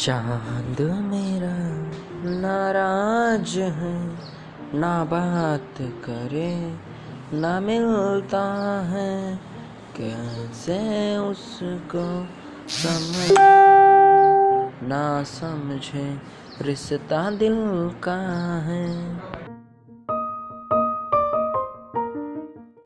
चाँद मेरा नाराज़ है, ना बात करे, ना मिलता है, कैसे उसको समझ? ना समझे, रिश्ता दिल का है।